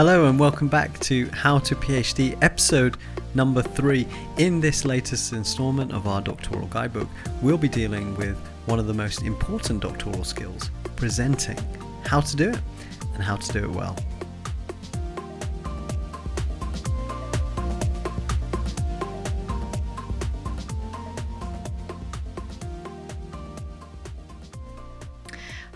Hello and welcome back to How to PhD episode number three. In this latest installment of our doctoral guidebook, we'll be dealing with one of the most important doctoral skills presenting, how to do it, and how to do it well.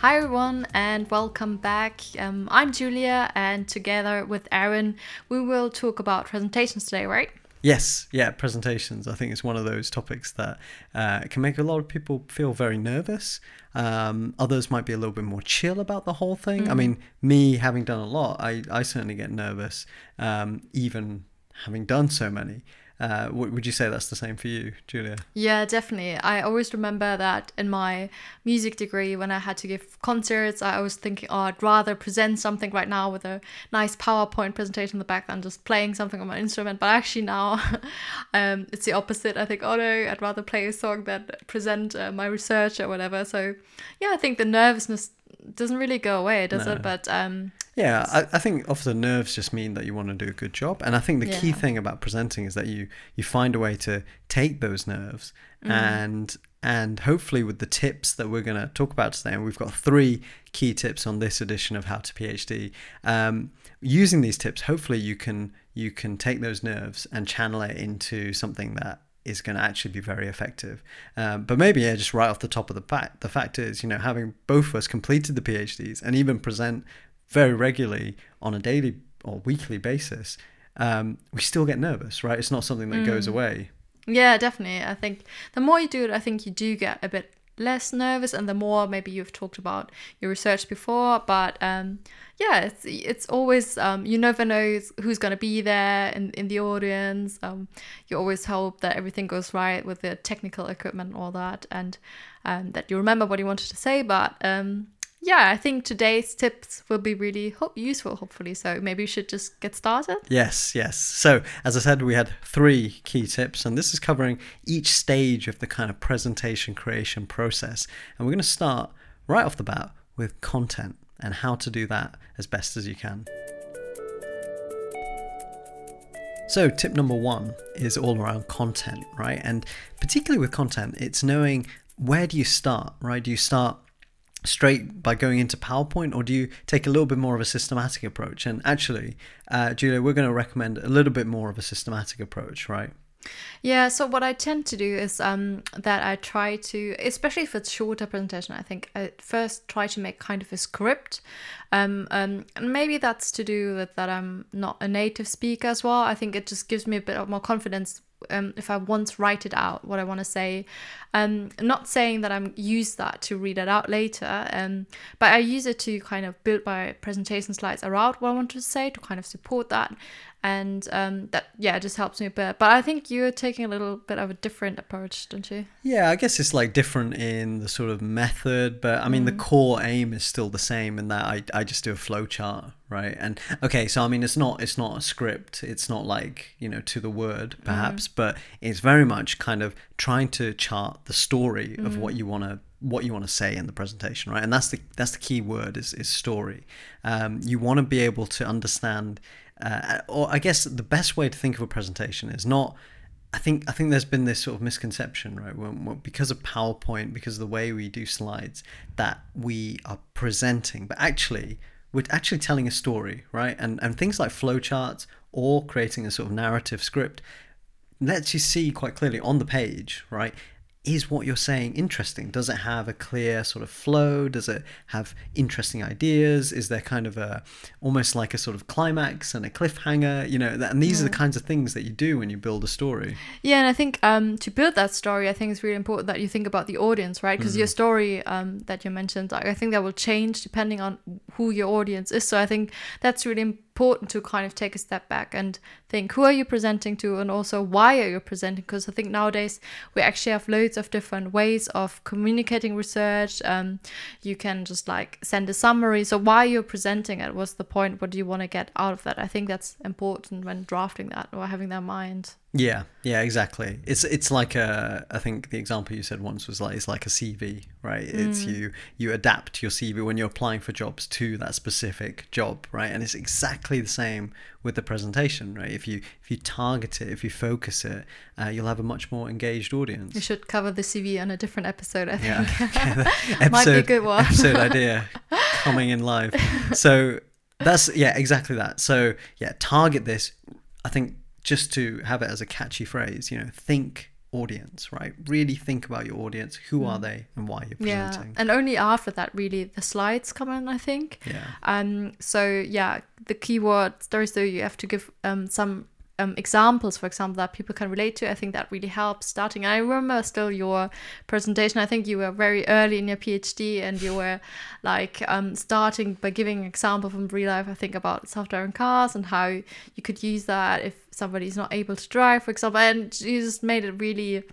Hi everyone and welcome back. Um, I'm Julia and together with Aaron we will talk about presentations today, right? Yes, yeah, presentations. I think it's one of those topics that uh, can make a lot of people feel very nervous. Um, others might be a little bit more chill about the whole thing. Mm. I mean, me having done a lot, I, I certainly get nervous, um, even having done so many. Uh, would you say that's the same for you, Julia? Yeah, definitely. I always remember that in my music degree, when I had to give concerts, I was thinking, oh, I'd rather present something right now with a nice PowerPoint presentation in the back than just playing something on my instrument. But actually, now um, it's the opposite. I think, oh no, I'd rather play a song than present uh, my research or whatever. So, yeah, I think the nervousness doesn't really go away, does no. it? But um, yeah, I, I think often nerves just mean that you want to do a good job, and I think the yeah. key thing about presenting is that you you find a way to take those nerves mm. and and hopefully with the tips that we're going to talk about today, and we've got three key tips on this edition of How to PhD. Um, using these tips, hopefully you can you can take those nerves and channel it into something that is going to actually be very effective. Um, but maybe, yeah, just right off the top of the fact, the fact is, you know, having both of us completed the PhDs and even present very regularly on a daily or weekly basis, um, we still get nervous, right? It's not something that mm. goes away. Yeah, definitely. I think the more you do it, I think you do get a bit less nervous, and the more maybe you've talked about your research before. But um, yeah, it's it's always um, you never know who's going to be there in, in the audience. Um, you always hope that everything goes right with the technical equipment and all that, and um, that you remember what you wanted to say. But um, yeah, I think today's tips will be really ho- useful, hopefully. So maybe we should just get started. Yes, yes. So, as I said, we had three key tips, and this is covering each stage of the kind of presentation creation process. And we're going to start right off the bat with content and how to do that as best as you can. So, tip number one is all around content, right? And particularly with content, it's knowing where do you start, right? Do you start straight by going into PowerPoint, or do you take a little bit more of a systematic approach? And actually, uh, Julia, we're going to recommend a little bit more of a systematic approach, right? Yeah, so what I tend to do is um, that I try to, especially if it's shorter presentation, I think I first try to make kind of a script. Um, um, and maybe that's to do with that I'm not a native speaker as well. I think it just gives me a bit more confidence um, if I once write it out, what I want to say. Um, not saying that I'm use that to read it out later, um, but I use it to kind of build my presentation slides around what I want to say to kind of support that and um, that yeah it just helps me a bit but i think you're taking a little bit of a different approach don't you yeah i guess it's like different in the sort of method but i mean mm. the core aim is still the same in that I, I just do a flow chart right and okay so i mean it's not it's not a script it's not like you know to the word mm. perhaps mm. but it's very much kind of trying to chart the story mm. of what you want to what you want to say in the presentation right and that's the that's the key word is, is story um, you want to be able to understand uh, or I guess the best way to think of a presentation is not. I think I think there's been this sort of misconception, right? When, when, because of PowerPoint, because of the way we do slides, that we are presenting, but actually we're actually telling a story, right? And and things like flowcharts or creating a sort of narrative script lets you see quite clearly on the page, right? Is what you're saying interesting? Does it have a clear sort of flow? Does it have interesting ideas? Is there kind of a almost like a sort of climax and a cliffhanger? You know, and these yeah. are the kinds of things that you do when you build a story. Yeah, and I think um, to build that story, I think it's really important that you think about the audience, right? Because mm-hmm. your story um, that you mentioned, I think that will change depending on who your audience is. So I think that's really important important to kind of take a step back and think who are you presenting to? And also why are you presenting? Because i think nowadays we actually have loads of different ways of communicating research. Um, you can just like send a summary. So why you're presenting it what's the point? What do you want to get out of that? I think that's important when drafting that or having that in mind Yeah, yeah, exactly. It's it's like a I think the example you said once was like it's like a CV, right? It's you you adapt your CV when you're applying for jobs to that specific job, right? And it's exactly the same with the presentation, right? If you if you target it, if you focus it, uh, you'll have a much more engaged audience. We should cover the CV on a different episode. I Yeah, think episode, might be a good one. episode idea coming in live. So that's yeah, exactly that. So yeah, target this. I think just to have it as a catchy phrase, you know, think audience, right? Really think about your audience. Who are they and why you're Mm. yeah, presenting? and only after that, really, the slides come in. I think. Yeah. Um. So yeah, the keyword There's though you have to give um some um examples, for example, that people can relate to. I think that really helps starting. I remember still your presentation. I think you were very early in your PhD, and you were like um starting by giving an example from real life. I think about self-driving cars and how you could use that if somebody's not able to drive, for example. And you just made it really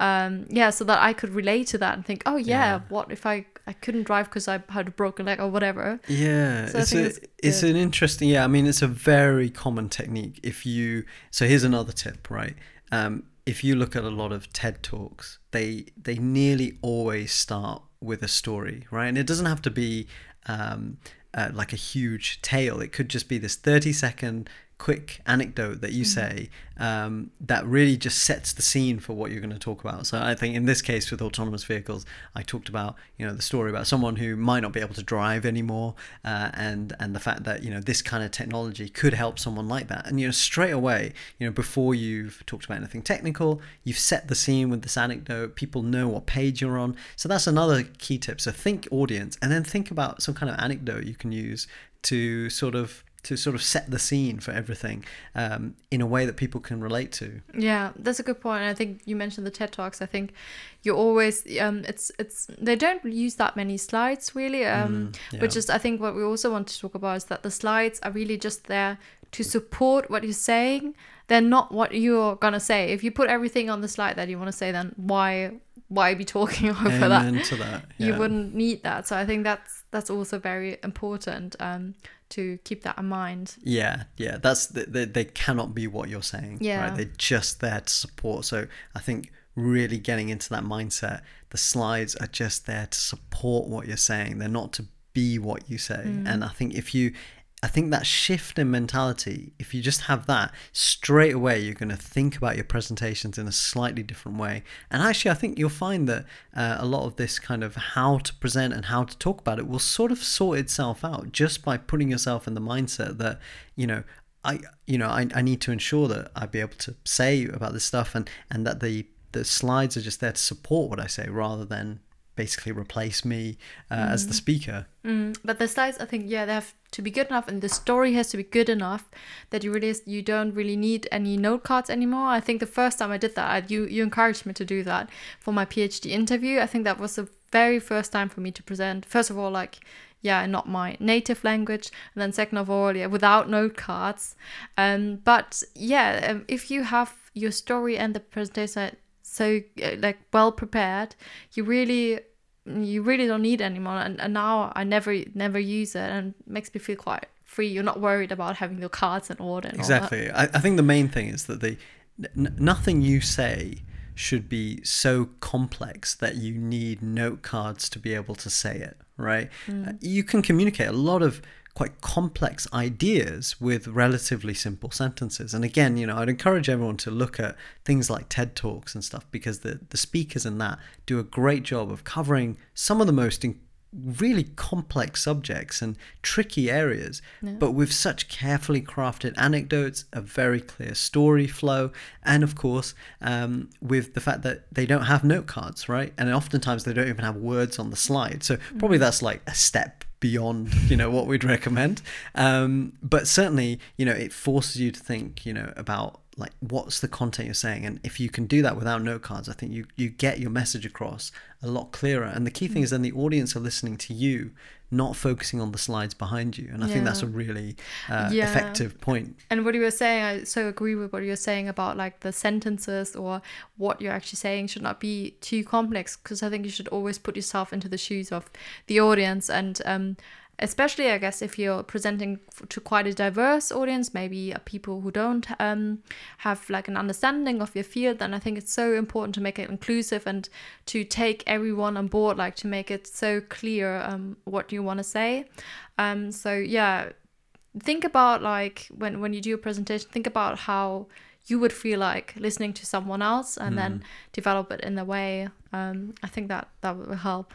um yeah so that i could relate to that and think oh yeah, Yeah. what if i i couldn't drive because i had a broken leg or whatever Yeah, So it's a, it's it's an interesting. Yeah, I mean, it's a very common technique. If you so here's another tip, right? Um, if you look at a lot of TED talks, they they nearly always start with a story, right? And it doesn't have to be um, uh, like a huge tale. It could just be this thirty second quick anecdote that you say um, that really just sets the scene for what you're going to talk about. So I think in this case with autonomous vehicles, I talked about you know the story about someone who might not be able to drive anymore, uh, and and the fact that you know this kind of technology could help someone like that. And you know straight away, you know before you've talked about anything technical, you've set the scene with this anecdote. People know what page you're on. So that's another key tip. So think audience, and then think about some kind of anecdote you can use to sort of to sort of set the scene for everything um, in a way that people can relate to. Yeah, that's a good point. And I think you mentioned the TED Talks. I think you always um it's it's they don't use that many slides really. Um yeah. which is I think what we also want to talk about is that the slides are really just there to support what you're saying. They're not what you're gonna say. If you put everything on the slide that you want to say, then why why be talking over that? Amen to that. You wouldn't need that. So I think that's that's also very important um to keep that in mind. Yeah, yeah, that's they, they, they cannot be what you're saying. Yeah. right? they're just there to support. So I think really getting into that mindset, the slides are just there to support what you're saying. They're not to be what you say. Mm. And I think if you, I think that shift in mentality, if you just have that straight away, you're going to think about your presentations in a slightly different way. And actually, I think you'll find that uh, a lot of this kind of how to present and how to talk about it will sort of sort itself out just by putting yourself in the mindset that, you know, I, you know, I, I need to ensure that I be able to say about this stuff and, and that the, the slides are just there to support what I say rather than basically replace me uh, as the speaker. Mm, but the slides, I think, yeah, they have to be good enough, and the story has to be good enough that you really you don't really need any note cards anymore. I think the first time I did that, I, you you encouraged me to do that for my PhD interview. I think that was the very first time for me to present. First of all, like yeah, not my native language, and then second of all, yeah, without note cards. Um, but yeah, um, if you have your story and the presentation so uh, like well prepared, you really you really don't need it anymore and, and now i never never use it and it makes me feel quite free you're not worried about having your cards in order and all that. Exactly. I, I think the main thing is that the n- nothing you say should be so complex that you need note cards to be able to say it, right? Uh, you can communicate a lot of quite complex ideas with relatively simple sentences. And again, you know, I'd encourage everyone to look at things like TED Talks and stuff because the, the speakers in that do a great job of covering some of the most in- really complex subjects and tricky areas, but with such carefully crafted anecdotes, a very clear story flow, and of course, um, with the fact that they don't have note cards, right? And oftentimes they don't even have words on the slide. So probably that's like a step beyond you know what we'd recommend. Um, but certainly you know it forces you to think you know about like what's the content you're saying. And if you can do that without note cards i think you you get your message across a lot clearer. And the key thing is then the audience are listening to you not focusing on the slides behind you and i think that's a really uh, Yeah. effective point. point and what you were saying i so agree with what you were saying about like the sentences or what you're actually saying should not be too complex because i think you should always put yourself into the shoes of the audience and um especially I guess if you're presenting to quite a diverse audience, maybe uh, people who don't um, have like an understanding of your field, then I think it's so important to make it inclusive and to take everyone on board, like to make it so clear um, what you want to say. Um, so yeah, think about like when when you do a presentation, think about how you would feel like listening to someone else, and then develop it in the way. Um, I think that that will help.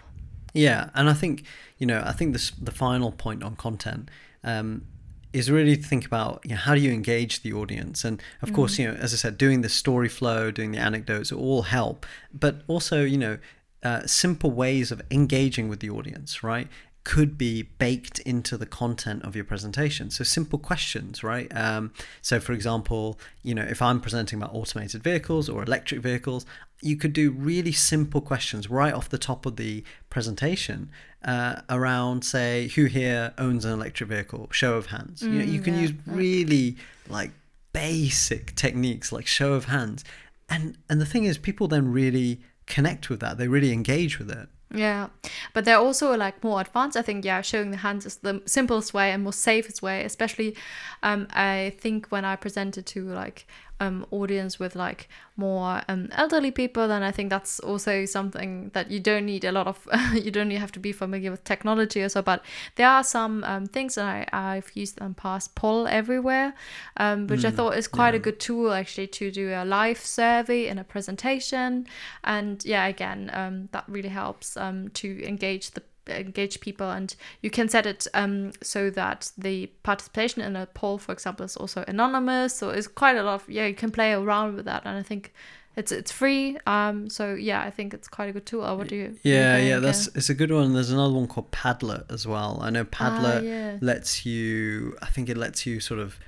Yeah, and I think you know, I think this the final point on content um, is really to think about you know, how do you engage the audience, and of course, you know, as I said, doing the story flow, doing the anecdotes, all help, but also you know, uh, simple ways of engaging with the audience, right? Could be baked into the content of your presentation. So simple questions, right? Um, so for example, you know, if I'm presenting about automated vehicles or electric vehicles, you could do really simple questions right off the top of the presentation uh, around, say, who here owns an electric vehicle? Show of hands. you know, you can yeah, use really like basic techniques like show of hands, and and the thing is, people then really connect with that. They really engage with it. Yeah, but they're also like more advanced. I think yeah, showing the hands is the simplest way and most safest way. Especially, um, I think when I presented to like um audience with like more um elderly people, then I think that's also something that you don't need a lot of. you don't have to be familiar with technology or so. But there are some um, things that I I've used in the past. Poll everywhere, um, which I thought is quite a good tool actually to do a live survey in a presentation, and yeah, again, um, that really helps um, to engage the engage people and you can set it um, so that the participation in a poll for example is also anonymous so it's quite a lot of yeah you can play around with that and i think it's it's free um so yeah i think it's quite a good tool what do you what do you Yeah, yeah, that's it's a good one. There's another one called Padlet as well. I know Padlet Ah, yeah. lets you. I think it lets you sort of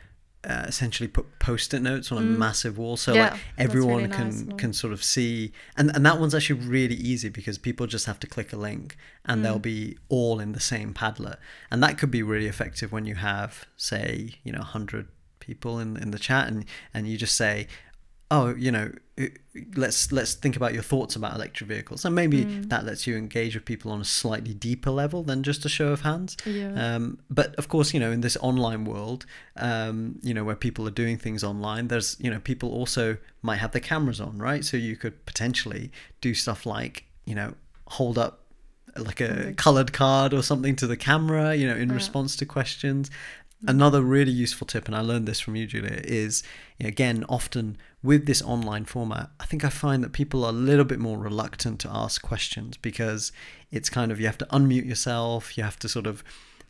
uh, essentially put post-it notes on a massive wall, so Mm. Yeah, like everyone really can nice, yeah. can sort of see. And and that one's actually really easy because people just have to click a link, and Mm. they'll be all in the same Padlet, and that could be really effective when you have, say, you know, hundred people in in the chat, and and you just say oh you know let's let's think about your thoughts about electric vehicles. And maybe Mm. that lets you engage with people on a slightly deeper level than just a show of hands. Yeah. um, but of course you know in this online world um, you know where people are doing things online there's you know people also might have their cameras on right? So you could potentially do stuff like you know hold up like a colored card or something to the camera you know in response to questions another really useful tip and i learned this from you julia is again often with this online format i think i find that people are a little bit more reluctant to ask questions because it's kind of you have to unmute yourself you have to sort of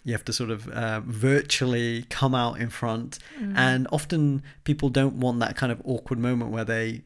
you have to sort of uh, virtually come out in front. And often people don't want that kind of awkward moment where they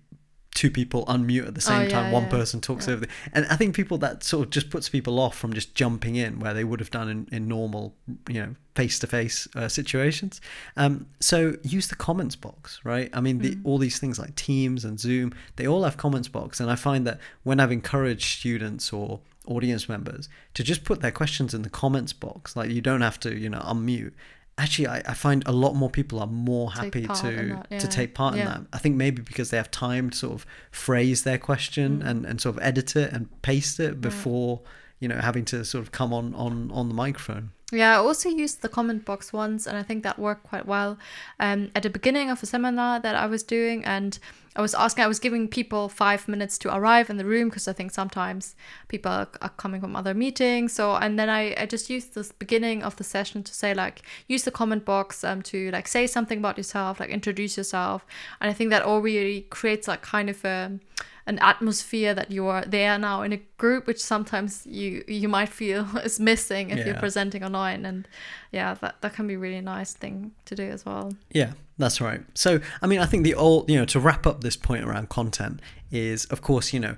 two people unmute at the same Oh, time yeah, one yeah, person talks over the and i think people that sort of just puts people off from just jumping in where they would have done in, in normal you know face-to-face uh, situations. Um, so use the comments box right? I mean the, all these things like teams and zoom they all have comments box and i find that when i've encouraged students or audience members to just put their questions in the comments box like you don't have to you know unmute actually I, I find a lot more people are more happy to in that, to take part in Yeah. that I think maybe because they have time to sort of phrase their question Mm. and, and sort of edit it and paste it before you know having to sort of come on on on the microphone Yeah, I also used the comment box once, and I think that worked quite well. Um, at the beginning of a seminar that I was doing, and I was asking, I was giving people five minutes to arrive in the room because I think sometimes people are, coming from other meetings. So, and then I, I just used this beginning of the session to say, like, use the comment box um, to like say something about yourself, like introduce yourself. And I think that already creates like kind of a an atmosphere that you are there now in a group which sometimes you you might feel is missing if you're presenting online. And yeah that, that can be a really nice thing to do as well. Yeah, that's right. So, I mean, I think the old, you know, to wrap up this point around content is, of course, you know,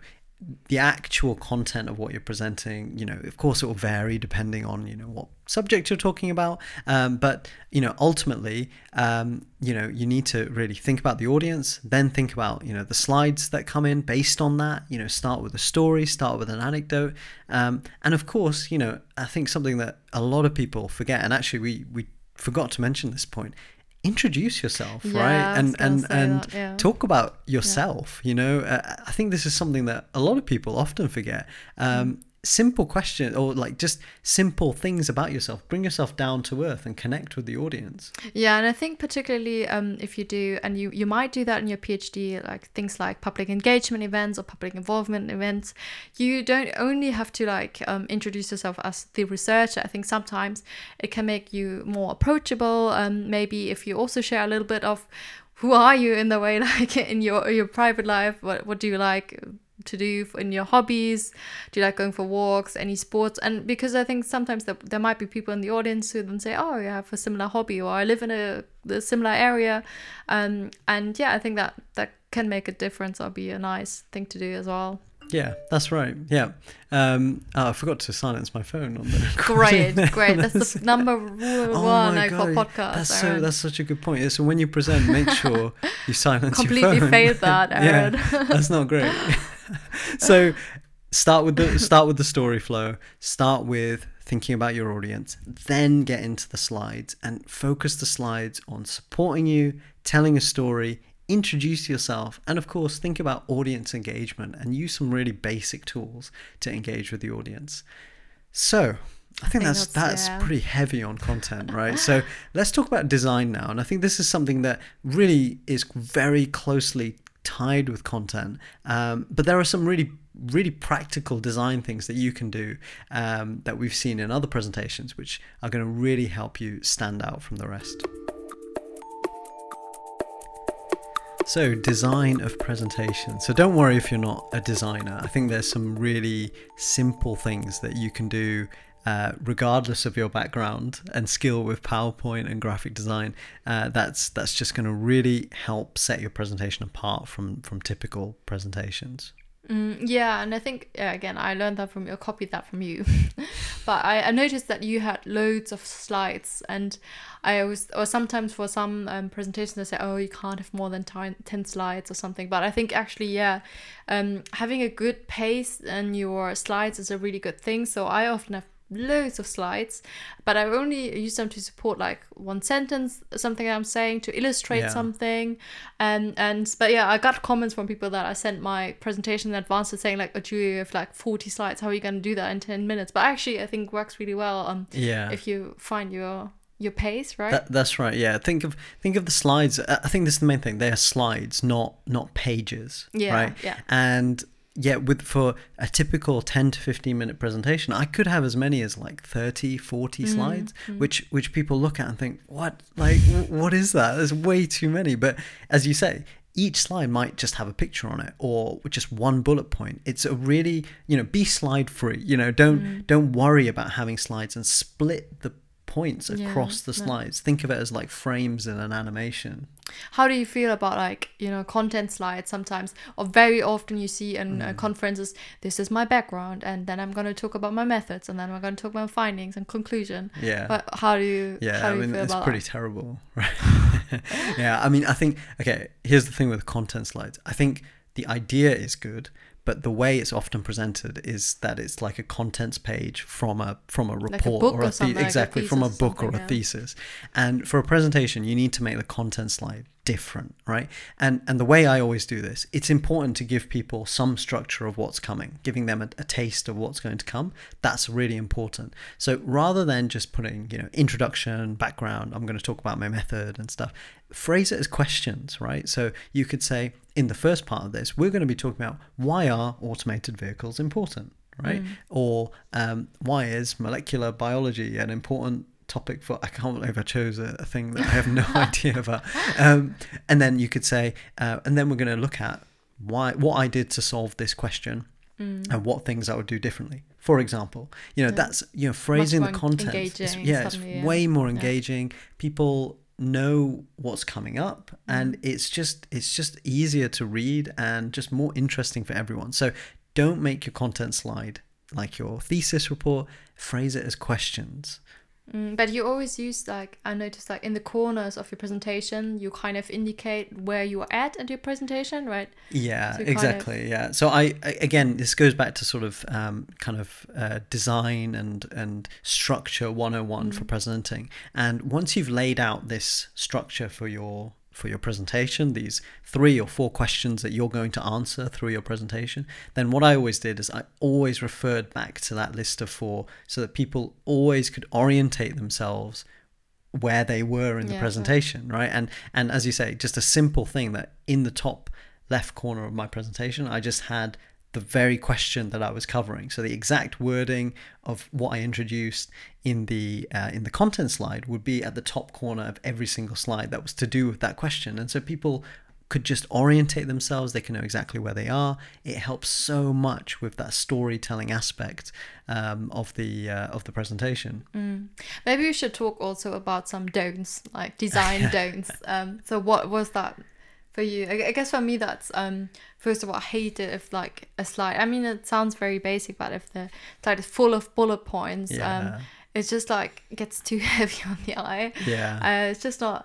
the actual content of what you're presenting, you know, of course, it will vary depending on, you know, what subject you're talking about. Um, but, you know, ultimately, um, you know, you need to really think about the audience, then think about, you know, the slides that come in based on that, you know, start with a story, start with an anecdote. Um, and of course, you know, I think something that a lot of people forget, and actually we, we forgot to mention this point, introduce yourself Yeah, right? And and and that, yeah. talk about yourself you know? Uh, i think this is something that a lot of people often forget. Um, simple question or like just simple things about yourself bring yourself down to earth and connect with the audience Yeah, and I think particularly um, if you do, and you, you might do that in your PhD, like things like public engagement events or public involvement events, you don't only have to like um, introduce yourself as the researcher. I think sometimes it can make you more approachable. Um, maybe if you also share a little bit of who are you in the way, like in your your private life, what what do you like to do in your hobbies do you like going for walks any sports and because i think sometimes there, there might be people in the audience who then say oh you have a similar hobby or i live in a, a similar area um, and yeah i think that that can make a difference or be a nice thing to do as well yeah that's right yeah um oh, i forgot to silence my phone on the great great that's the number one Oh my for podcasts That's so. That's such a good point. So when you present, make sure you silence Completely your phone. failed that, Aaron. yeah, that's not great. so start with the start with the story flow. Start with thinking about your audience. Then get into the slides and focus the slides on supporting you, telling a story, introduce yourself, and of course think about audience engagement and use some really basic tools to engage with the audience. So I think think that's that's- that's yeah. pretty heavy on content, right? so let's talk about design now, and I think this is something that really is very closely tied with content. Um, but there are some really really practical design things that you can do um, that we've seen in other presentations, which are going to really help you stand out from the rest. So, design of presentation. So, don't worry if you're not a designer. I think there's some really simple things that you can do, uh, regardless of your background and skill with PowerPoint and graphic design. Uh, that's that's just going to really help set your presentation apart from from typical presentations. Mm, yeah, and I think yeah, again I learned that from you, copied that from you. but I, I noticed that you had loads of slides, and I was or sometimes for some um, presentations they say, oh, you can't have more than 10, 10 slides or something. But I think actually, yeah, um, having a good pace in your slides is a really good thing. So I often have loads of slides but i only use them to support like one sentence something i'm saying to illustrate Yeah. something and and but yeah i got comments from people that i sent my presentation in advance to saying like oh Julia, you have like 40 slides how are you going to do that in 10 minutes but actually i think works really well um Yeah. if you find your your pace right That, that's right. Yeah. Think of think of the slides. I I think this is the main thing. They are slides, not not pages. Yeah, Right. yeah. And yeah, with for a typical 10 to 15 minute presentation, I could have as many as like 30, 40 Mm, slides, which which people look at and think, "What? Like what is that? There's way too many." But as you say, each slide might just have a picture on it or just one bullet point. It's a really, you know, be slide free. You know, don't Mm. don't worry about having slides and split the points Yeah, across the no. slides. Think of it as like frames in an animation. How do you feel about like you know content slides sometimes or very often you see in Mm. uh, conferences this is my background and then i'm going to talk about my methods and then we're going to talk about findings and conclusion Yeah. but how do you Yeah, I do you mean it's pretty that? terrible, right? yeah, I mean I think okay, here's the thing with content slides. I think the idea is good, but the way it's often presented is that it's like a contents page from a from a a report book or or a the- something, like a exactly from a thesis or book or a yeah. thesis. And for a presentation, you need to make the content slide different, right? And and the way I always do this, it's important to give people some structure of what's coming, giving them a, a taste of what's going to come. That's really important. So rather than just putting, you know, introduction, background, I'm going to talk about my method and stuff, phrase it as questions, right? So you could say, in the first part of this, we're going to be talking about why are automated vehicles important, right? Or um, why is molecular biology an important topic for I can't believe I chose a, a thing that I have no idea about. Um, and then you could say, uh, and then we're going to look at why what I did to solve this question and what things I would do differently. For example, you know Yeah. that's you know phrasing the content. It's, engaging yeah, it's yeah. way more Yeah. engaging. People know what's coming up and Mm. it's just it's just easier to read and just more interesting for everyone so don't make your content slide like your thesis report phrase it as questions Mm, but you always use like I noticed like in the corners of your presentation you kind of indicate where you are at in your presentation right Yeah, So kind of- exactly. Yeah. So I I- again, this goes back to sort of um, kind of uh, design and and structure 101 Mm. for presenting. And once you've laid out this structure for your for your presentation, these three or four questions that you're going to answer through your presentation, then what I always did is I always referred back to that list of four so that people always could orientate themselves where they were in the Yeah, presentation, right? And and as you say, just a simple thing that in the top left corner of my presentation, I just had the very question that I was covering. So the exact wording of what I introduced in the uh, in the content slide would be at the top corner of every single slide that was to do with that question. And so people could just orientate themselves they can know exactly where they are it helps so much with that storytelling aspect um, of the uh, of the presentation Maybe we should talk also about some don'ts, like design don'ts. Um, so what was that for you? I, I guess for me, that's um, first of all, I hate it if like a slide. I mean, it sounds very basic, but if the slide is full of bullet points, Yeah. um, it's just like gets too heavy on the eye. yeah Uh, it's just not,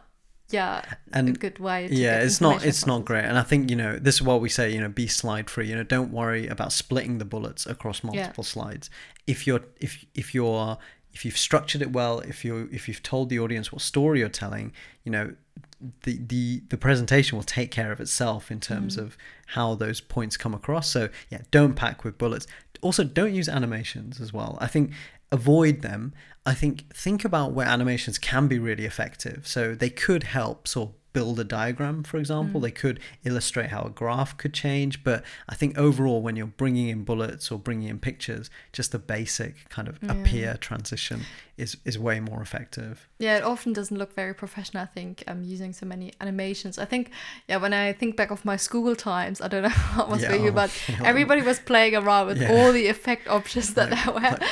yeah, a And- good way. To yeah it's not it's not great and i think you know this is what we say you know be slide free you know don't worry about splitting the bullets across multiple slides if you're if if you're if you've structured it well if you if you've told the audience what story you're telling you know the the the presentation will take care of itself in terms mm. of how those points come across. So yeah don't pack with bullets. Also don't use animations as well. I think avoid them. I think think about where animations can be really effective. So they could help sort of build a diagram for example they could illustrate how a graph could change but i think overall when you're bringing in bullets or bringing in pictures just the basic kind of appear transition is is way more effective Yeah, it often doesn't look very professional. I think um, using so many animations. I think yeah, when I think back of my school times, I don't know how it was for Yeah, you, oh, but yeah. everybody was playing around with Yeah. all the effect options that there were. like,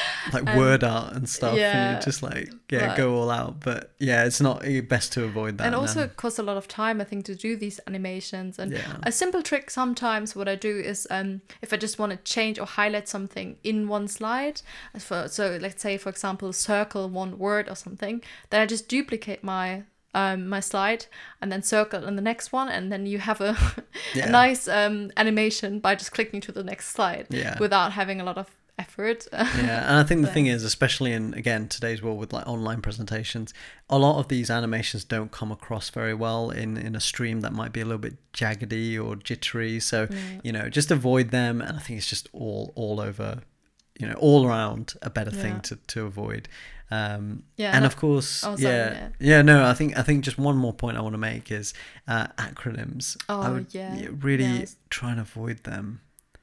like word art and stuff and yeah, you just like yeah but- go all out but yeah it's not eh, best to avoid that and also now. it costs a lot of time, I think, to do these animations. And Yeah. a simple trick sometimes, what I do is um, if I just want to change or highlight something in one slide, for, so let's say, for example, circle one word or something, then I just duplicate my um, my slide and then circle on the next one, and then you have a, Yeah. a nice um, animation by just clicking to the next slide Yeah. without having a lot of effort. yeah and i think the But- thing is especially in again today's world with like online presentations a lot of these animations don't come across very well in in a stream that might be a little bit jaggedy or jittery so you know just avoid them and i think it's just all all over you know all around a better thing to to avoid um Yeah, and of course oh, sorry, yeah, yeah. yeah no i think i think just one more point i want to make is uh acronyms i Oh, would yeah. really Yes. try and avoid them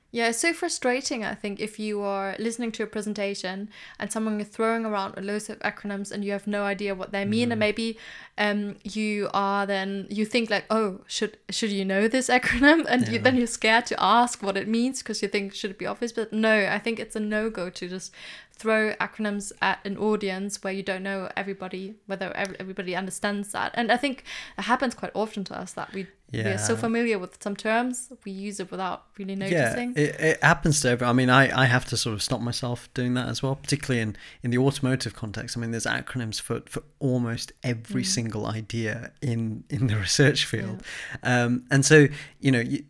Yeah, it's so frustrating, I think, if you are listening to a presentation and someone is throwing around loads of acronyms and you have no idea what they mean, Mm. and maybe um, you are then, you think like, oh, should should you know this acronym? And you, then you're scared to ask what it means because you think, should it be obvious? But no, I think it's a no-go to just throw acronyms at an audience where you don't know everybody, whether everybody understands that. And I think it happens quite often to us that we, yeah. we are so familiar with some terms, we use it without really noticing. Yeah, it, it happens to every. I mean, I, I have to sort of stop myself doing that as well, particularly in, in the automotive context. I mean, there's acronyms for, for almost every Mm. single idea in in the research field, um, and so you know you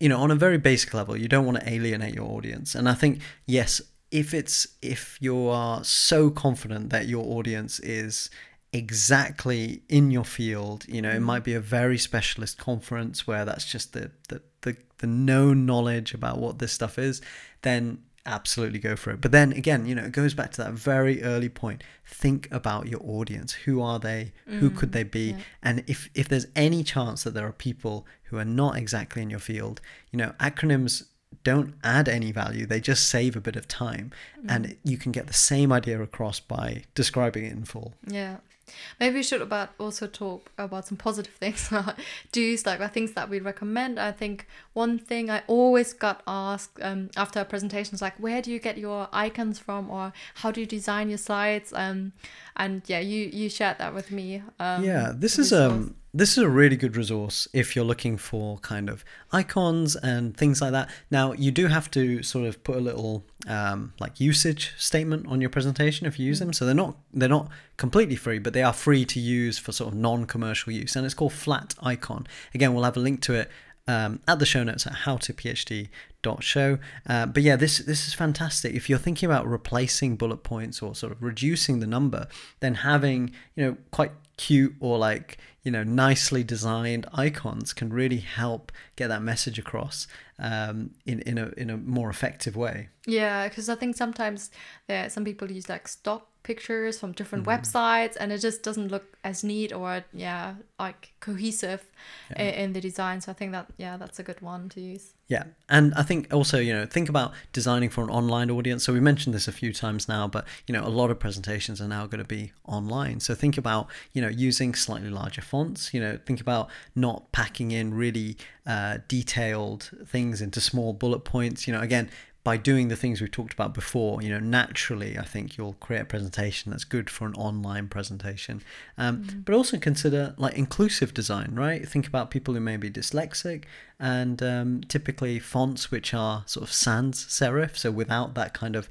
you know on a very basic level, you don't want to alienate your audience, and I think yes, if it's if you are so confident that your audience is exactly in your field you know it mm. might be a very specialist conference where that's just the the the, the known knowledge about what this stuff is then absolutely go for it. But then again you know it goes back to that very early point. Think about your audience. Who are they? Who could mm, they be? yeah. and if if there's any chance that there are people who are not exactly in your field you know acronyms don't add any value they just save a bit of time and you can get the same idea across by describing it in full Yeah. Maybe we should about also talk about some positive things. Do's like things that we recommend. I think one thing I always got asked um, after a presentation is like, where do you get your icons from, or how do you design your slides? Um, and yeah, you you shared that with me. Um, yeah this is um this is a really good resource if you're looking for kind of icons and things like that. Now you do have to sort of put a little um, like usage statement on your presentation if you use them. So they're not they're not completely free but they are free to use for sort of non-commercial use. And it's called Flaticon. Again we'll have a link to it um, at the show notes at howtophd.show. Uh, but yeah, this this is fantastic. If you're thinking about replacing bullet points or sort of reducing the number, then having you know quite cute or like you know nicely designed icons can really help get that message across um, in in a in a more effective way. Yeah, because I think sometimes there some people use like stock pictures from different mm-hmm. websites and it just doesn't look as neat or yeah like cohesive yeah. in, in the design. So i think that yeah that's a good one to use. Yeah. And i think also you know think about designing for an online audience. So we mentioned this a few times now but you know a lot of presentations are now going to be online. So think about you know using slightly larger fonts you know think about not packing in really uh, detailed things into small bullet points. You know again by doing the things we've talked about before, you know, naturally, I think you'll create a presentation that's good for an online presentation. Um, mm-hmm. But also consider like inclusive design, right? Think about people who may be dyslexic and um, typically fonts which are sort of sans serif, so without that kind of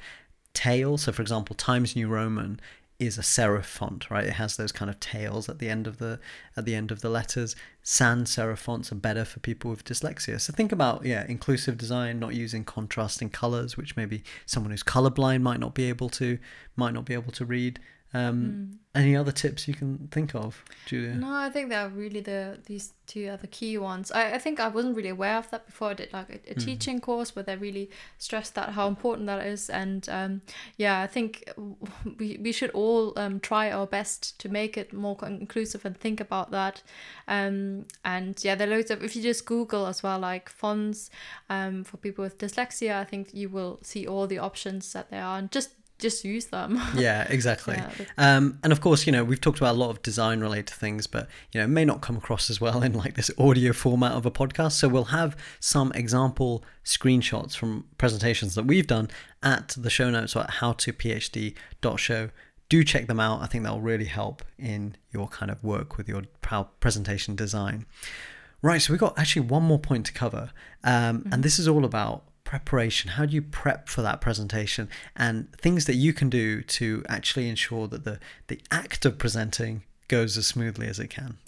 tail. So, for example, Times New Roman is a serif font, right? It has those kind of tails at the end of the at the end of the letters. Sans serif fonts are better for people with dyslexia. So think about yeah, inclusive design, not using contrasting colors, which maybe someone who's colorblind might not be able to might not be able to read. Um, mm. Any other tips you can think of, Julia? No, I think they're really the these two are the key ones. I, I think I wasn't really aware of that before. I did like a, a mm. teaching course where they really stressed that how important that is, and um, yeah, I think we we should all um, try our best to make it more inclusive and think about that. Um, and yeah, there are loads of if you just Google as well like fonts um, for people with dyslexia, I think you will see all the options that there are, and just just use them. yeah, exactly. Yeah. Um, and of course, you know, we've talked about a lot of design related things, but you know, it may not come across as well in like this audio format of a podcast. So we'll have some example screenshots from presentations that we've done at the show notes or at howtophd.show. Do check them out. I think that will really help in your kind of work with your presentation design. Right, so we've got actually one more point to cover, um, mm-hmm. and this is all about preparation? How do you prep for that presentation? And things that you can do to actually ensure that the, the act of presenting goes as smoothly as it can.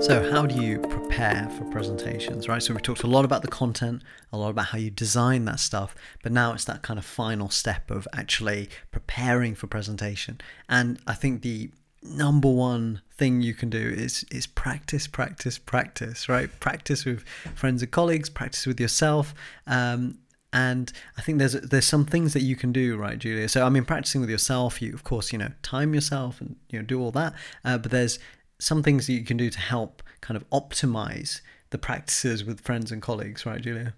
So, how do you prepare for presentations, right? So, we talked a lot about the content, a lot about how you design that stuff, but now it's that kind of final step of actually preparing for presentation. And I think the number one thing you can do is is practice practice practice right practice with friends and colleagues practice with yourself um, and I think there's there's some things that you can do, right, Julia? So I mean, practicing with yourself, you of course you know time yourself and you know do all that, uh, but there's some things that you can do to help kind of optimize the practices with friends and colleagues, right, Julia?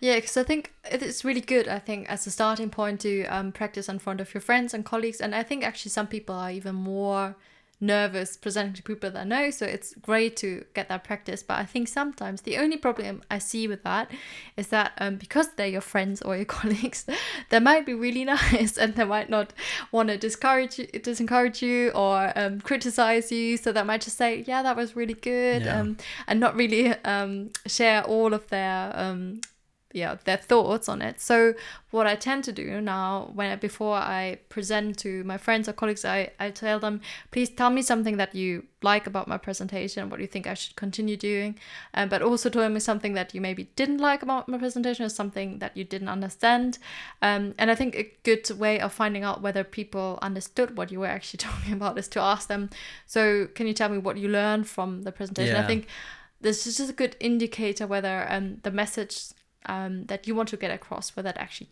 Yeah, because I think it's really good. I think as a starting point to um, practice in front of your friends and colleagues, and I think actually some people are even more nervous presenting to people that I know. So it's great to get that practice. But I think sometimes the only problem I see with that is that um, because they're your friends or your colleagues, they might be really nice and they might not want to discourage you, disencourage you or um, criticize you. So they might just say, "Yeah, that was really good," yeah. um, and not really um, share all of their um, yeah their thoughts on it. So what i tend to do now when before i present to my friends or colleagues i, I tell them please tell me something that you like about my presentation what you think i should continue doing. Um, but also tell me something that you maybe didn't like about my presentation or something that you didn't understand. Um, and i think a good way of finding out whether people understood what you were actually talking about is to ask them so can you tell me what you learned from the presentation? Yeah. i think this is just a good indicator whether um, the message um, that you want to get across, whether that actually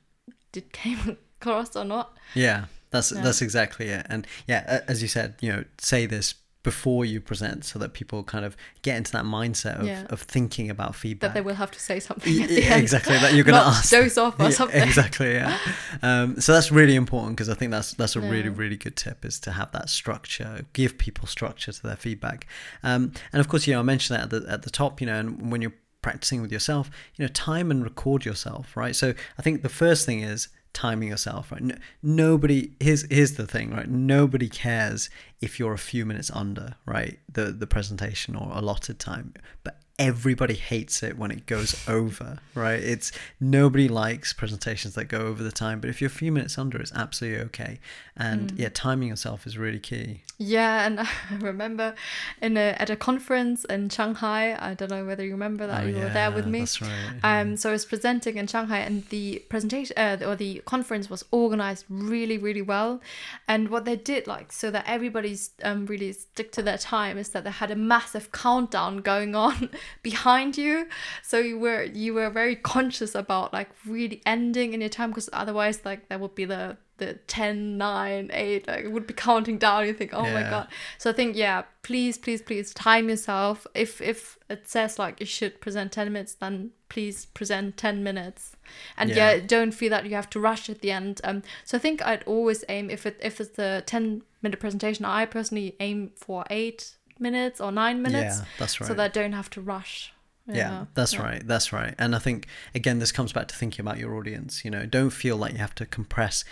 did came across or not. Yeah, that's yeah. that's exactly it. And yeah, as you said, you know, say this before you present so that people kind of get into that mindset of, yeah. of thinking about feedback that they will have to say something yeah, exactly that you're going to ask dose off or yeah, something exactly yeah um, so that's really important because i think that's that's a really really good tip is to have that structure give people structure to their feedback um, and of course you know i mentioned that at the, at the top you know and when you're practicing with yourself, you know, time and record yourself, right? So I think the first thing is timing yourself, right? No, nobody here's here's the thing, right? Nobody cares if you're a few minutes under, right? The the presentation or allotted time, but everybody hates it when it goes over, right? It's nobody likes presentations that go over the time, but if you're a few minutes under, it's absolutely okay. And Mm. yeah, timing yourself is really key. Yeah, and I remember in a, at a conference in Shanghai. I don't know whether you remember that Oh, you were there with me. That's right. Um, so I was presenting in Shanghai, and the presentation uh, or the conference was organized really, really well. And what they did, like, so that everybody's um, really stick to their time, is that they had a massive countdown going on behind you. So you were you were very conscious about like really ending in your time, because otherwise, like, that would be the the 10 9 8 like it would be counting down. You think oh my god. So i think yeah please please please time yourself. If if it says like you should present 10 minutes then please present 10 minutes. And yeah, Yeah. don't feel that you have to rush at the end. Um so i think i'd always aim if it if it's a 10 minute presentation i personally aim for eight minutes or nine minutes yeah, that's right. so that don't have to rush yeah, that's yeah. right that's right and i think again this comes back to thinking about your audience you know don't feel like you have to compress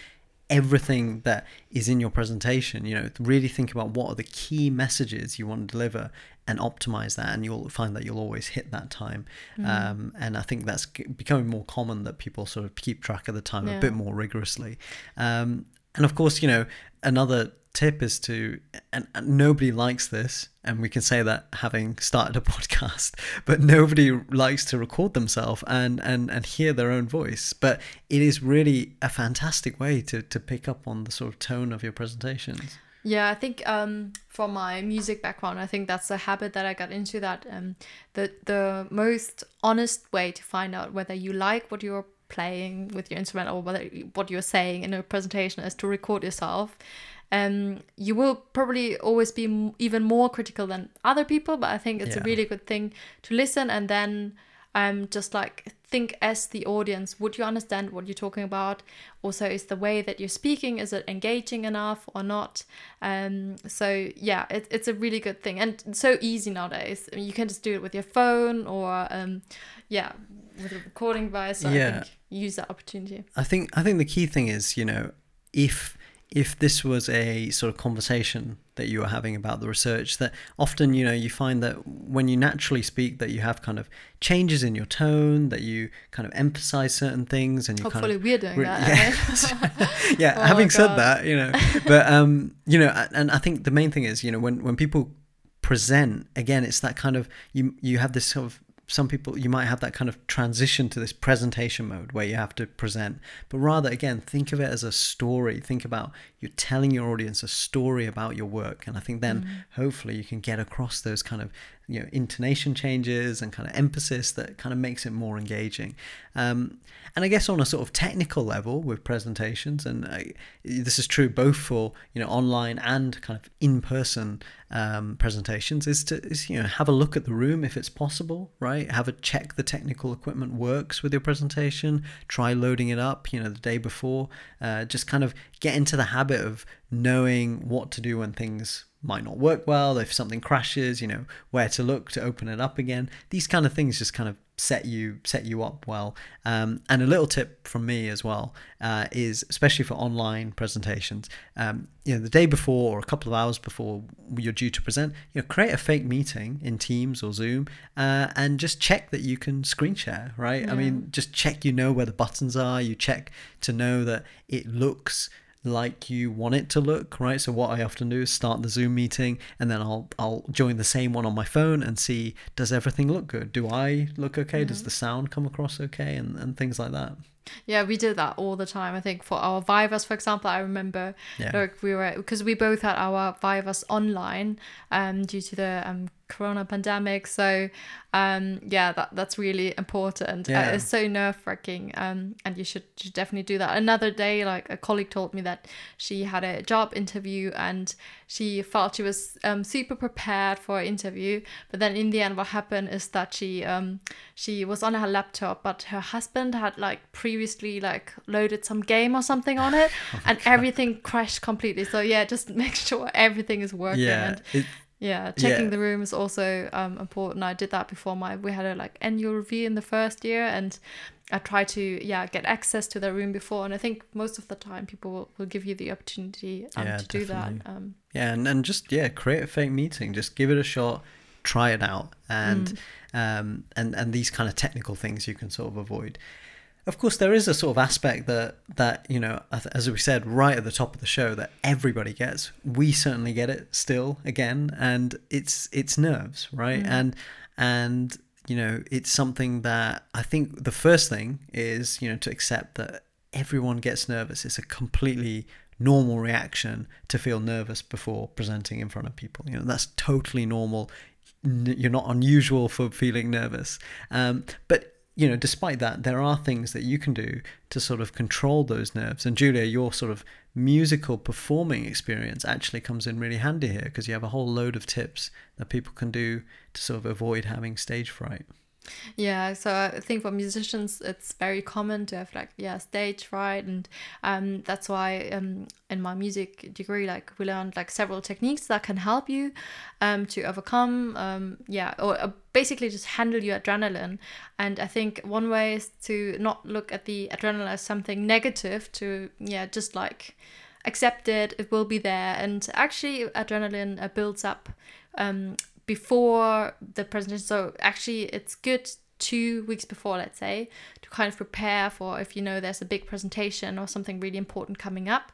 everything that is in your presentation you know really think about what are the key messages you want to deliver and optimize that and you'll find that you'll always hit that time Mm. um, and i think that's becoming more common that people sort of keep track of the time a bit more rigorously um, and of course you know another tip is to and, nobody likes this and we can say that having started a podcast but nobody likes to record themselves and and and hear their own voice but it is really a fantastic way to to pick up on the sort of tone of your presentations Yeah, I think um, from my music background, I think that's a habit that I got into. That um, the the most honest way to find out whether you like what you're playing with your instrument or whether what you're saying in a presentation is to record yourself. Um, you will probably always be m- even more critical than other people, but I think it's a really good thing to listen and then um, just like think as the audience. Would you understand what you're talking about? Also is the way that you're speaking is it engaging enough or not? Um, so yeah it, it's a really good thing and so easy nowadays. I mean, you can just do it with your phone or um, yeah with a recording device so Yeah. I think use that opportunity I think I think the key thing is, you know, if if this was a sort of conversation that you were having about the research, that often you know you find that when you naturally speak, that you have kind of changes in your tone, that you kind of emphasize certain things, and you kind hopefully of we're doing re- that yeah, yeah. Oh having said that, you know, but um, you know, and I think the main thing is, you know, when when people present again, it's that kind of you you have this sort of some people you might have that kind of transition to this presentation mode where you have to present. But rather again think of it as a story. Think about you're telling your audience a story about your work. And i think then mm. hopefully you can get across those kind of you know intonation changes and kind of emphasis that kind of makes it more engaging. Um, and i guess on a sort of technical level with presentations and uh, this is true both for you know online and kind of in-person um, presentations is to is, you know have a look at the room if it's possible right? Have a check the technical equipment works with your presentation try loading it up you know the day before uh, just kind of get into the habit of knowing what to do when things might not work well if something crashes you know where to look to open it up again. These kind of things just kind of set you set you up well. Um, and a little tip from me as well uh, is especially for online presentations um, you know the day before or a couple of hours before you're due to present you know create a fake meeting in teams or zoom uh, and just check that you can screen share right? I mean just check you know where the buttons are. You check to know that it looks like you want it to look, right? So what I often do is start the Zoom meeting and then I'll I'll join the same one on my phone and see does everything look good? Do I look okay? Does the sound come across okay? And and things like that. Yeah, we did that all the time. I think for our Vivas, for example, I remember Yeah. like we were because we both had our Vivas online um, due to the um, Corona pandemic. So um, yeah, that that's really important. Yeah. Uh, it's so nerve wracking, um, and you should, should definitely do that. Another day, like a colleague told me that she had a job interview and she felt she was um, super prepared for an interview, but then in the end, what happened is that she um, she was on her laptop, but her husband had like previously like loaded some game or something on it, Oh and everything crashed completely. So yeah, just make sure everything is working. Yeah. And It, yeah, checking Yeah. the room is also um, important. I did that before my we had a like annual review in the first year, and I try to yeah get access to the room before. And I think most of the time people will, will give you the opportunity um, Yeah, to do that. Um, Yeah, and, and just yeah, create a fake meeting. Just give it a shot, try it out, and um, and and these kind of technical things you can sort of avoid. Of course, there is a sort of aspect that that you know, as we said right at the top of the show, that everybody gets. We certainly get it still again, and it's it's nerves, right? Mm. And and you know, it's something that I think the first thing is you know to accept that everyone gets nervous. It's a completely normal reaction to feel nervous before presenting in front of people. You know, that's totally normal. You're not unusual for feeling nervous. Um, but you know, despite that, there are things that you can do to sort of control those nerves. And Julia, your sort of musical performing experience actually comes in really handy here because you have a whole load of tips that people can do to sort of avoid having stage fright. Yeah, so I think for musicians, it's very common to have like yeah stage fright, and um, that's why um, in my music degree, like we learned like several techniques that can help you um, to overcome um, yeah or uh, basically just handle your adrenaline. And I think one way is to not look at the adrenaline as something negative, to yeah just like accept it, it will be there, and actually adrenaline uh, builds up um, before the presentation. So actually, it's good two weeks before, let's say, to kind of prepare for if you know there's a big presentation or something really important coming up,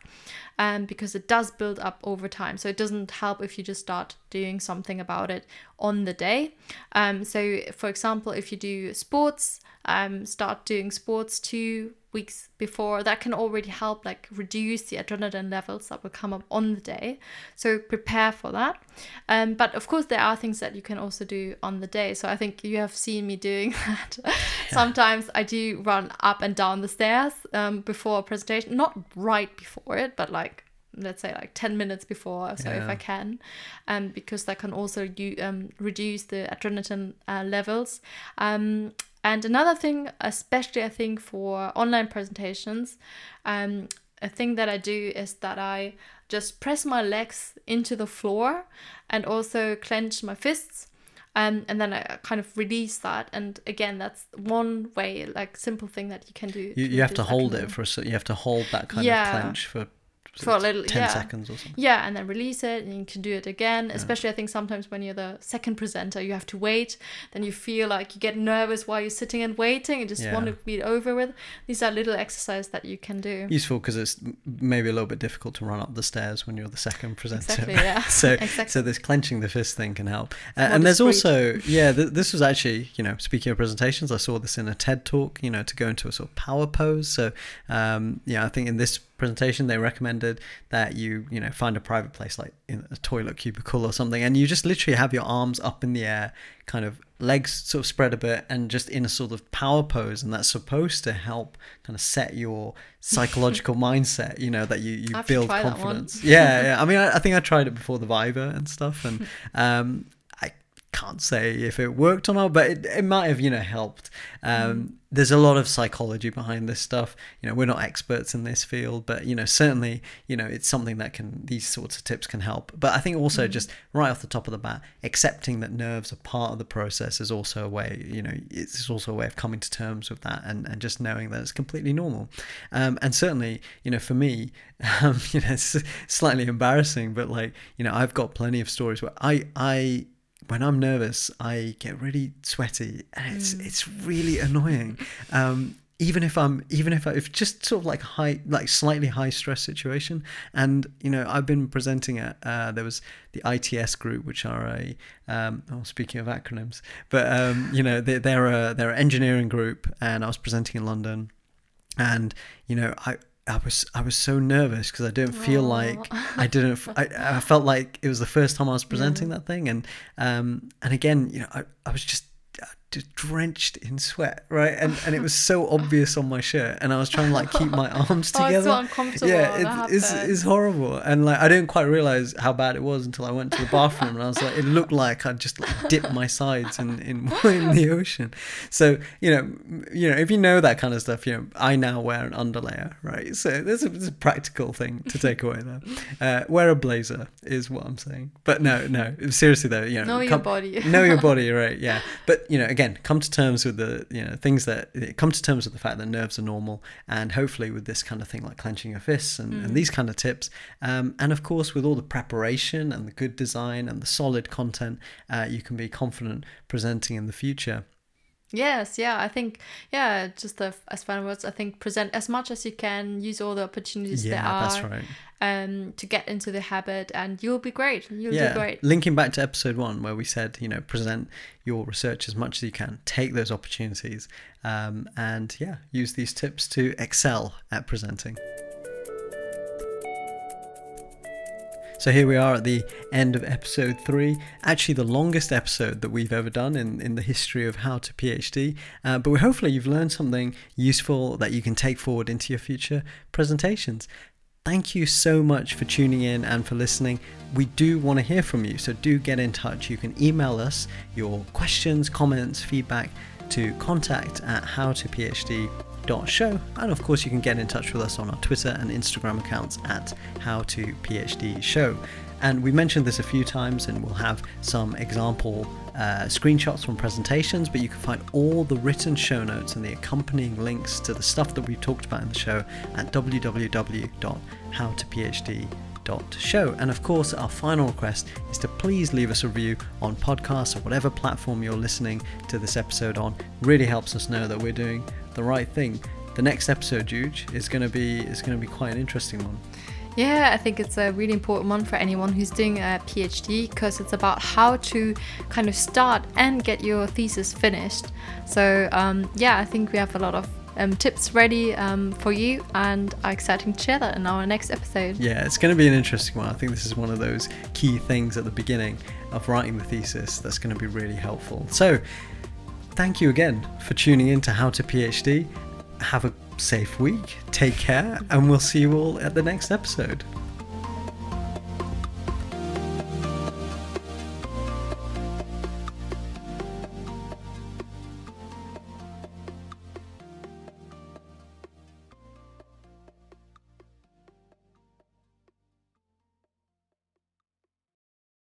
um, because it does build up over time. So it doesn't help if you just start doing something about it on the day. Um, so, for example, if you do sports, um, start doing sports two weeks before that can already help like reduce the adrenaline levels that will come up on the day. So prepare for that. Um, but of course there are things that you can also do on the day. So i think you have seen me doing that. Yeah. sometimes i do run up and down the stairs um, before a presentation. Not right before it but like let's say like 10 minutes before so yeah. if i can. Um, because that can also do, um, reduce the adrenaline uh, levels. Um, and another thing, especially I think for online presentations, um, a thing that I do is that I just press my legs into the floor and also clench my fists. Um, and then I kind of release that. And again, that's one way, like simple thing that you can do. You, you have to hold it for a, you have to hold that kind yeah. of clench for for a little 10 yeah. seconds or something. Yeah, and then release it and you can do it again. Yeah. Especially I think sometimes when you're the second presenter, you have to wait. Then you feel like you get nervous while you're sitting and waiting and just yeah. want to be over with. These are little exercises that you can do. Useful because it's maybe a little bit difficult to run up the stairs when you're the second presenter. Exactly, yeah. so exactly. so this clenching the fist thing can help. Uh, and there's also yeah, th- this was actually, you know, speaking of presentations, I saw this in a TED talk, you know, to go into a sort of power pose. So um yeah, I think in this presentation they recommended that you you know find a private place like in a toilet cubicle or something and you just literally have your arms up in the air kind of legs sort of spread a bit and just in a sort of power pose and that's supposed to help kind of set your psychological mindset you know that you, you build confidence. Yeah yeah. I mean I, I, think i tried it before the viva and stuff and um can't say if it worked or not, but it, it might have, you know, helped. Um, mm. There's a lot of psychology behind this stuff. You know, we're not experts in this field, but you know, certainly, you know, it's something that can these sorts of tips can help. But I think also mm. just right off the top of the bat, accepting that nerves are part of the process is also a way. You know, it's also a way of coming to terms with that and and just knowing that it's completely normal. Um, and certainly, you know, for me, um, you know, it's slightly embarrassing, but like, you know, I've got plenty of stories where I I when I'm nervous, I get really sweaty, and it's mm. it's really annoying. Um, even if I'm even if I, if just sort of like high like slightly high stress situation, and you know I've been presenting at uh, there was the ITS group, which are a um, oh speaking of acronyms, but um, you know they, they're a they're an engineering group, and I was presenting in London, and you know I I was I was so nervous because I didn't feel Aww. like I didn't I, I felt like it was the first time I was presenting yeah. that thing and um and again you know I, I was just just drenched in sweat, right? And and it was so obvious on my shirt, and I was trying to like keep my arms together. oh, it's so uncomfortable. Yeah, it, it's it's horrible, and like I didn't quite realize how bad it was until I went to the bathroom, and I was like, it looked like I just like dipped my sides in in in the ocean. So you know, you know, if you know that kind of stuff, you know, I now wear an underlayer, right? So there's a, there's a practical thing to take away there. Uh, wear a blazer is what I'm saying, but no, no, seriously though, you know, know your body, know your body, right? Yeah, but you know. Again, again, come to terms with the you know things that come to terms with the fact that nerves are normal, and hopefully with this kind of thing like clenching your fists and, mm. and these kind of tips, um, and of course with all the preparation and the good design and the solid content, uh, you can be confident presenting in the future. Yes, yeah, I think yeah, just the, as final words, I think present as much as you can, use all the opportunities yeah, there are. That's right. Um, to get into the habit, and you'll be great. You'll yeah. do great. Linking back to episode one, where we said, you know, present your research as much as you can, take those opportunities, um, and yeah, use these tips to excel at presenting. So here we are at the end of episode three, actually the longest episode that we've ever done in, in the history of How to PhD. Uh, but hopefully you've learned something useful that you can take forward into your future presentations. Thank you so much for tuning in and for listening. We do want to hear from you, so do get in touch. You can email us your questions, comments, feedback to contact at howtophd.com show. And of course, you can get in touch with us on our Twitter and Instagram accounts at How to PhD Show. And we mentioned this a few times, and we'll have some example uh, screenshots from presentations, but you can find all the written show notes and the accompanying links to the stuff that we've talked about in the show at www.howtophd.show. And of course, our final request is to please leave us a review on podcasts or whatever platform you're listening to this episode on. really helps us know that we're doing the right thing. The next episode, Juge, is going to be is going to be quite an interesting one. Yeah, I think it's a really important one for anyone who's doing a PhD because it's about how to kind of start and get your thesis finished. So, um, yeah, I think we have a lot of um, tips ready um, for you and are excited to share that in our next episode. Yeah, it's going to be an interesting one. I think this is one of those key things at the beginning of writing the thesis that's going to be really helpful. So, thank you again for tuning in to How to PhD. Have a safe week, take care, and we'll see you all at the next episode.